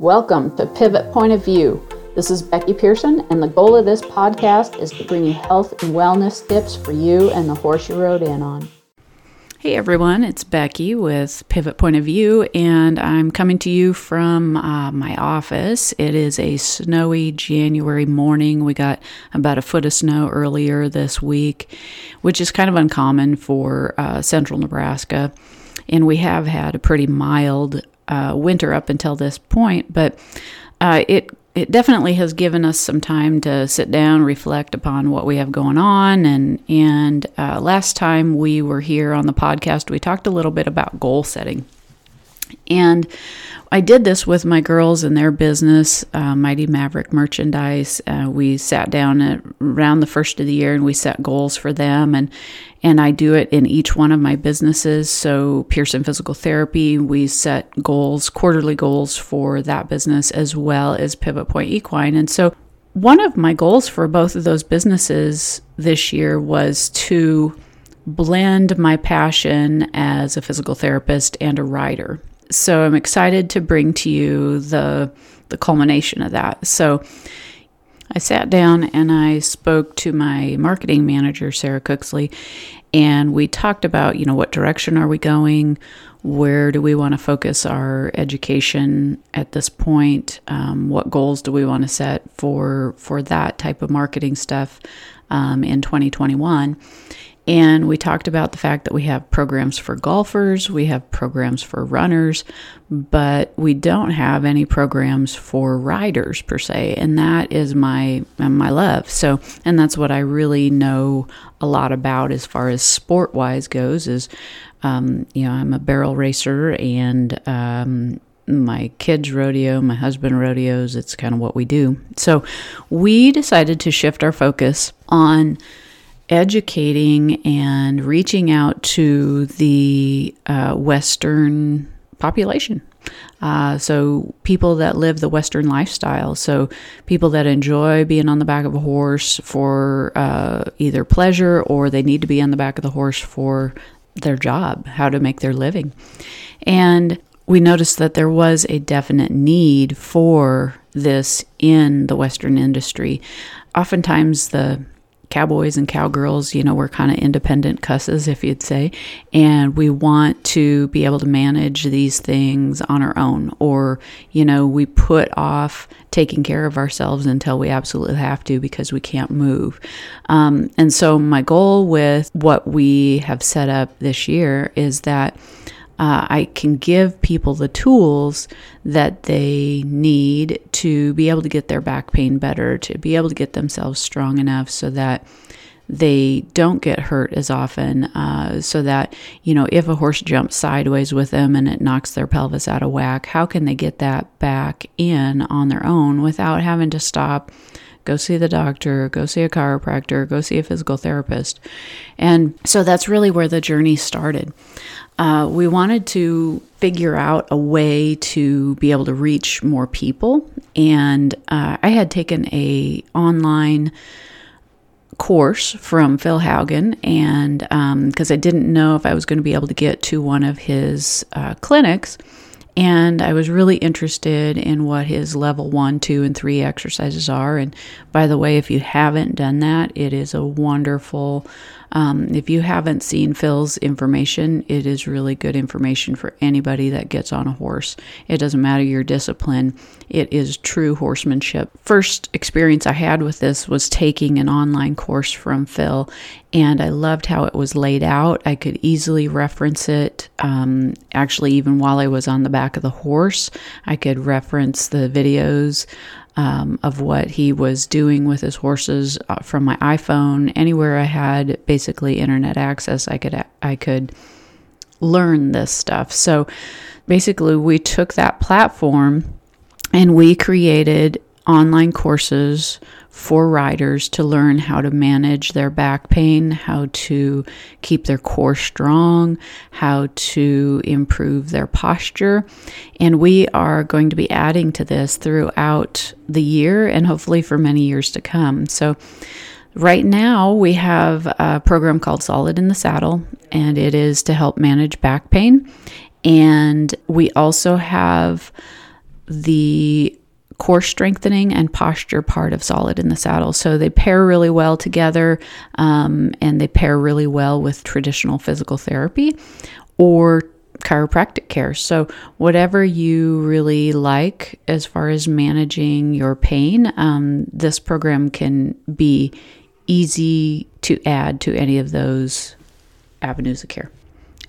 Welcome to Pivot Point of View. This is Becky Pearson, and the goal of this podcast is to bring you health and wellness tips for you and the horse you rode in on. Hey everyone, it's Becky with Pivot Point of View, and I'm coming to you from uh, my office. It is a snowy January morning. We got about a foot of snow earlier this week, which is kind of uncommon for uh, central Nebraska. And we have had a pretty mild uh, winter up until this point, but uh, it it definitely has given us some time to sit down, reflect upon what we have going on, and and uh, last time we were here on the podcast, we talked a little bit about goal setting, and I did this with my girls and their business, uh, Mighty Maverick Merchandise. Uh, we sat down at, around the first of the year and we set goals for them, and and I do it in each one of my businesses. So Pearson Physical Therapy, we set goals, quarterly goals for that business as well as Pivot Point Equine, and so. One of my goals for both of those businesses this year was to blend my passion as a physical therapist and a rider so I'm excited to bring to you the the culmination of that. So I sat down and I spoke to my marketing manager, Sarah Cooksley, and we talked about, you know, what direction are we going? Where do we want to focus our education at this point? Um, what goals do we want to set for for that type of marketing stuff um, in 2021? And we talked about the fact that we have programs for golfers, we have programs for runners, but we don't have any programs for riders per se. And that is my my love. So, and that's what I really know a lot about as far as sport wise goes. Is um, you know I'm a barrel racer and um, my kids rodeo, my husband rodeos. It's kind of what we do. So we decided to shift our focus on educating and reaching out to the uh, Western population. Uh, so, people that live the Western lifestyle. So, people that enjoy being on the back of a horse for uh, either pleasure or they need to be on the back of the horse for their job, how to make their living. And we noticed that there was a definite need for this in the Western industry. Oftentimes, the cowboys and cowgirls, you know, we're kind of independent cusses, if you'd say, and we want to be able to manage these things on our own, or, you know, we put off taking care of ourselves until we absolutely have to because we can't move. Um, and so, my goal with what we have set up this year is that uh, I can give people the tools that they need to be able to get their back pain better, to be able to get themselves strong enough so that they don't get hurt as often uh, so that you know if a horse jumps sideways with them and it knocks their pelvis out of whack how can they get that back in on their own without having to stop go see the doctor, go see a chiropractor, go see a physical therapist. And so that's really where the journey started. Uh, we wanted to figure out a way to be able to reach more people, and uh, I had taken a online course from Phil Haugen, and because um, I didn't know if I was going to be able to get to one of his uh, clinics. And I was really interested in what his level one, two, and three exercises are. And by the way, if you haven't done that, it is a wonderful um, if you haven't seen Phil's information, it is really good information for anybody that gets on a horse. It doesn't matter your discipline, it is true horsemanship. First experience I had with this was taking an online course from Phil, and I loved how it was laid out. I could easily reference it. Um, actually, even while I was on the back of the horse, I could reference the videos um, of what he was doing with his horses uh, from my iPhone. Anywhere I had basically internet access, I could I could learn this stuff. So basically, we took that platform and we created online courses for riders to learn how to manage their back pain, how to keep their core strong, how to improve their posture. And we are going to be adding to this throughout the year and hopefully for many years to come. So, Right now, we have a program called Solid in the Saddle, and it is to help manage back pain. And we also have the core strengthening and posture part of solid in the saddle. So they pair really well together um, and they pair really well with traditional physical therapy or chiropractic care. So, whatever you really like as far as managing your pain, um, this program can be easy to add to any of those avenues of care.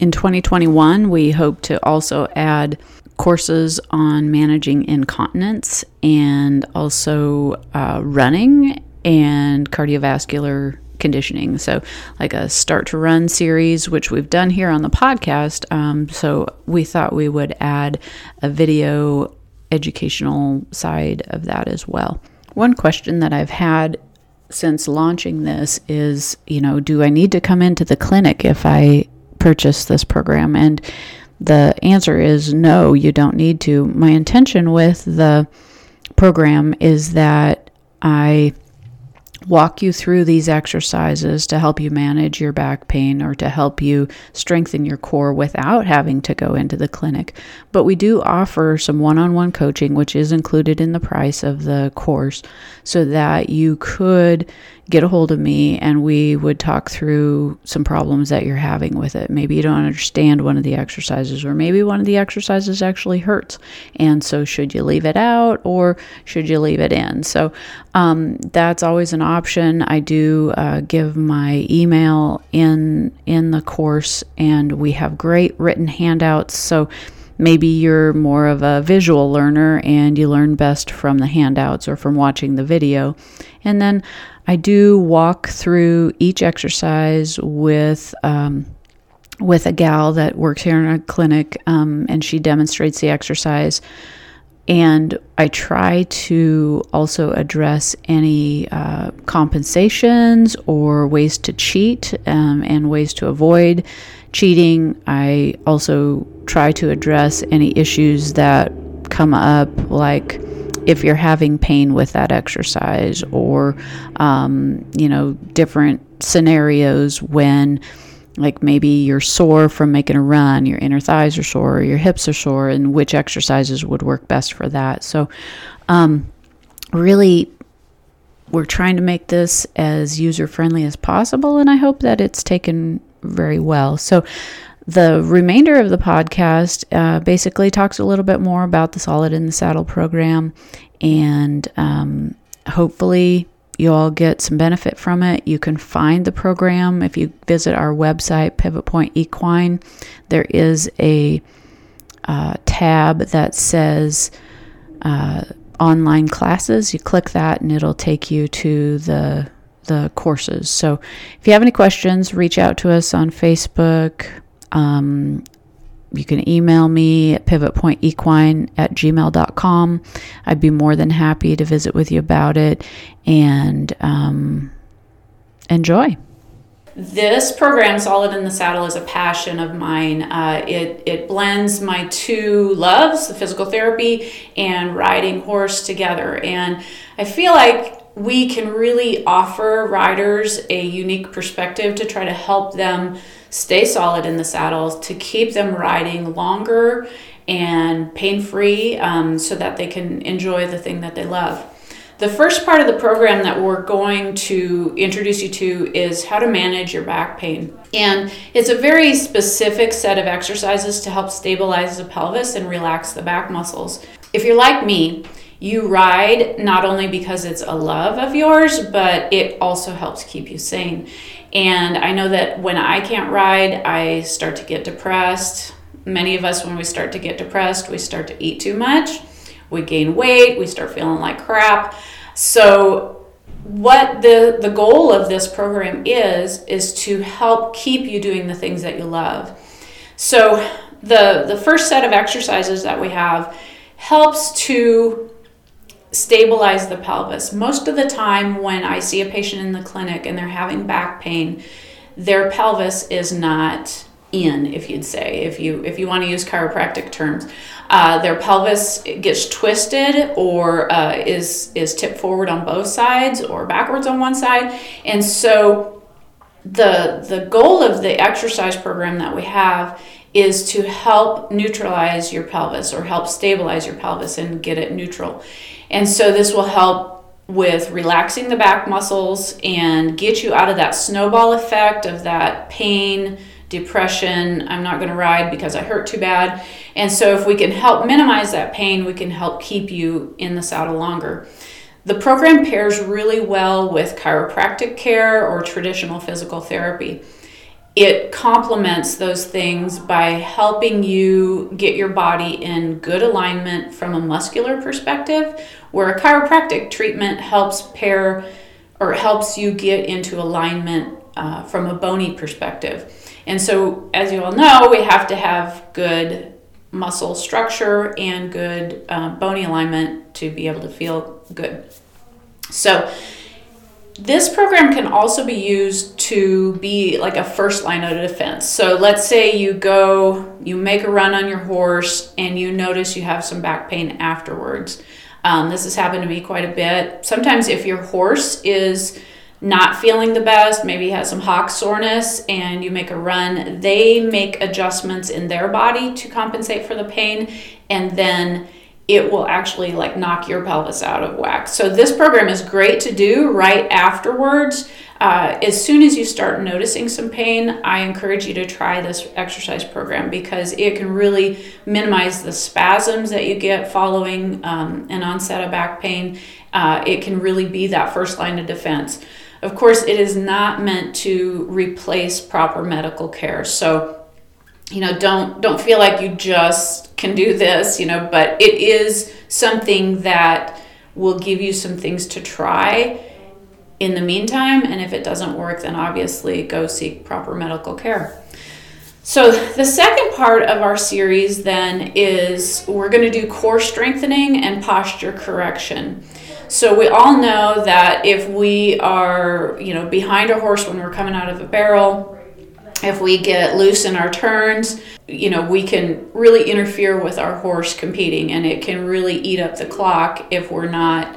In 2021, we hope to also add courses on managing incontinence and also uh, running and cardiovascular conditioning. So, like a start to run series, which we've done here on the podcast. Um, so, we thought we would add a video educational side of that as well. One question that I've had since launching this is, you know, do I need to come into the clinic if I purchase this program? And the answer is no, you don't need to. My intention with the program is that I walk you through these exercises to help you manage your back pain or to help you strengthen your core without having to go into the clinic. But we do offer some one on one coaching, which is included in the price of the course, so that you could get a hold of me and we would talk through some problems that you're having with it. Maybe you don't understand one of the exercises, or maybe one of the exercises actually hurts. And so, should you leave it out or should you leave it in? So, um, that's always an option. I do uh, give my email in in the course, and we have great written handouts. So maybe you're more of a visual learner and you learn best from the handouts or from watching the video. And then I do walk through each exercise with. Um, with a gal that works here in a clinic, um, and she demonstrates the exercise. And I try to also address any uh, compensations or ways to cheat um, and ways to avoid cheating. I also try to address any issues that come up, like if you're having pain with that exercise or um, you know different scenarios when like maybe you're sore from making a run your inner thighs are sore or your hips are sore and which exercises would work best for that. So um, really we're trying to make this as user friendly as possible and i hope that it's taken very well. So the remainder of the podcast uh, basically talks a little bit more about the Solid in the Saddle program, and um, hopefully, you all get some benefit from it. You can find the program if you visit our website, Pivot Point Equine. There is a uh, tab that says uh, online classes. You click that, and it'll take you to the the courses. So, if you have any questions, reach out to us on Facebook, um, you can email me at pivotpointequine at gmail.com. I'd be more than happy to visit with you about it and um, enjoy. This program, Solid in the Saddle, is a passion of mine. Uh, it, it blends my two loves, the physical therapy and riding horse, together. And I feel like we can really offer riders a unique perspective to try to help them stay solid in the saddles, to keep them riding longer and pain free um, so that they can enjoy the thing that they love. The first part of the program that we're going to introduce you to is how to manage your back pain. And it's a very specific set of exercises to help stabilize the pelvis and relax the back muscles. If you're like me, you ride not only because it's a love of yours, but it also helps keep you sane. And I know that when I can't ride, I start to get depressed. Many of us, when we start to get depressed, we start to eat too much, we gain weight, we start feeling like crap. So, what the, the goal of this program is, is to help keep you doing the things that you love. So, the, the first set of exercises that we have helps to stabilize the pelvis. Most of the time, when I see a patient in the clinic and they're having back pain, their pelvis is not in, if you'd say, if you if you want to use chiropractic terms, uh, their pelvis gets twisted or uh, is is tipped forward on both sides or backwards on one side, and so the the goal of the exercise program that we have is to help neutralize your pelvis or help stabilize your pelvis and get it neutral. And so this will help with relaxing the back muscles and get you out of that snowball effect of that pain, depression. I'm not going to ride because I hurt too bad. And so, if we can help minimize that pain, we can help keep you in the saddle longer. The program pairs really well with chiropractic care or traditional physical therapy it complements those things by helping you get your body in good alignment from a muscular perspective, where a chiropractic treatment helps pair or helps you get into alignment uh, from a bony perspective. And so, as you all know, we have to have good muscle structure and good uh, bony alignment to be able to feel good. So, this program can also be used to be like a first line of defense. So let's say you go, you make a run on your horse, and you notice you have some back pain afterwards. Um, this has happened to me quite a bit. Sometimes, if your horse is not feeling the best, maybe has some hock soreness, and you make a run, they make adjustments in their body to compensate for the pain, and then it will actually like knock your pelvis out of whack. So this program is great to do right afterwards. Uh, as soon as you start noticing some pain, I encourage you to try this exercise program because it can really minimize the spasms that you get following um, an onset of back pain. Uh, it can really be that first line of defense. Of course, it is not meant to replace proper medical care. So you know don't don't feel like you just can do this you know but it is something that will give you some things to try in the meantime. And if it doesn't work then obviously go seek proper medical care. So the second part of our series then is we're going to do core strengthening and posture correction. So we all know that if we are you know behind a horse when we're coming out of a barrel if we get loose in our turns, you know, we can really interfere with our horse competing and it can really eat up the clock if we're not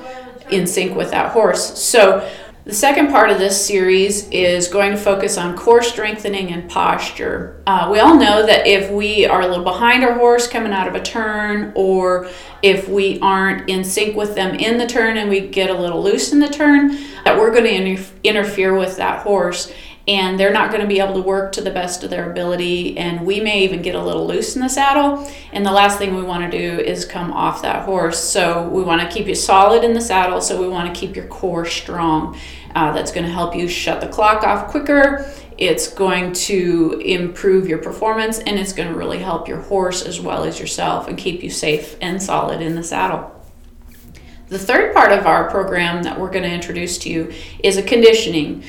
in sync with that horse. So, the second part of this series is going to focus on core strengthening and posture. Uh, we all know that if we are a little behind our horse coming out of a turn, or if we aren't in sync with them in the turn and we get a little loose in the turn, that we're going to inter- interfere with that horse and they're not going to be able to work to the best of their ability and we may even get a little loose in the saddle. And the last thing we want to do is come off that horse. So we want to keep you solid in the saddle so we want to keep your core strong. Uh, that's going to help you shut the clock off quicker. It's going to improve your performance and it's going to really help your horse as well as yourself and keep you safe and solid in the saddle. The third part of our program that we're going to introduce to you is a conditioning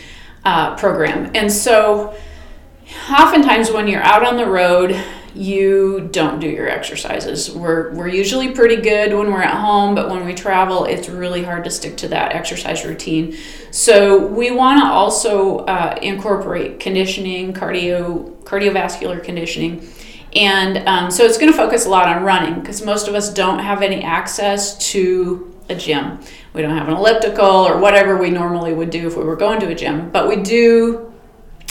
uh, program. And so, oftentimes when you're out on the road, you don't do your exercises. We're, we're usually pretty good when we're at home, but when we travel, it's really hard to stick to that exercise routine. So we want to also uh, incorporate conditioning, cardio, cardiovascular conditioning. And um, so it's going to focus a lot on running because most of us don't have any access to a gym. We don't have an elliptical or whatever we normally would do if we were going to a gym, but we do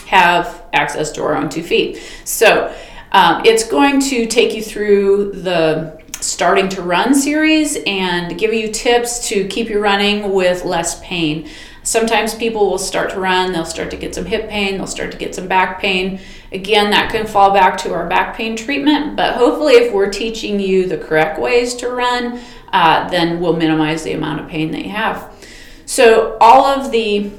have access to our own two feet. So um, it's going to take you through the starting to run series and give you tips to keep you running with less pain. Sometimes people will start to run, they'll start to get some hip pain, they'll start to get some back pain. Again, that can fall back to our back pain treatment, but hopefully, if we're teaching you the correct ways to run, uh, then we'll minimize the amount of pain that you have. So, all of the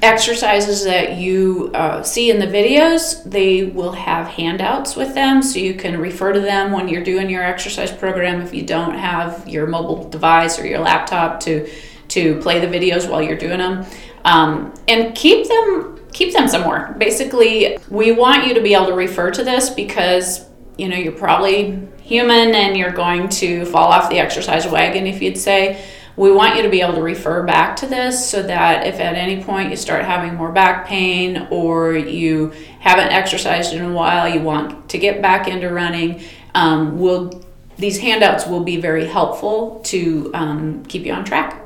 exercises that you uh, see in the videos, they will have handouts with them so you can refer to them when you're doing your exercise program if you don't have your mobile device or your laptop to to play the videos while you're doing them. Um, and keep them keep them somewhere. Basically, we want you to be able to refer to this because you know you're probably human and you're going to fall off the exercise wagon, if you'd say. We want you to be able to refer back to this so that if at any point you start having more back pain or you haven't exercised in a while, you want to get back into running, um, we'll, these handouts will be very helpful to um, keep you on track.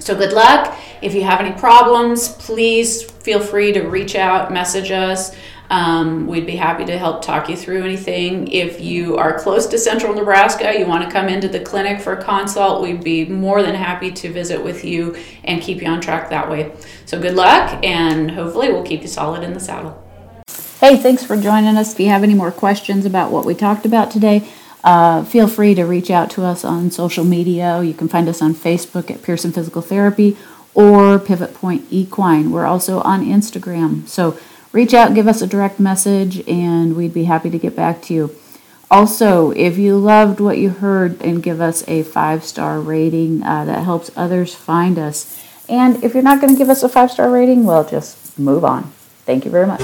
So, good luck. If you have any problems, please feel free to reach out, message us. Um, we'd be happy to help talk you through anything. If you are close to central Nebraska, you want to come into the clinic for a consult, we'd be more than happy to visit with you and keep you on track that way. So good luck, and hopefully, we'll keep you solid in the saddle. Hey, thanks for joining us. If you have any more questions about what we talked about today, uh, feel free to reach out to us on social media. You can find us on Facebook at Pearson Physical Therapy or Pivot Point Equine. We're also on Instagram. So reach out, give us a direct message, and we'd be happy to get back to you. Also, if you loved what you heard, and give us a five star rating, uh, that helps others find us. And if you're not going to give us a five star rating, well, just move on. Thank you very much.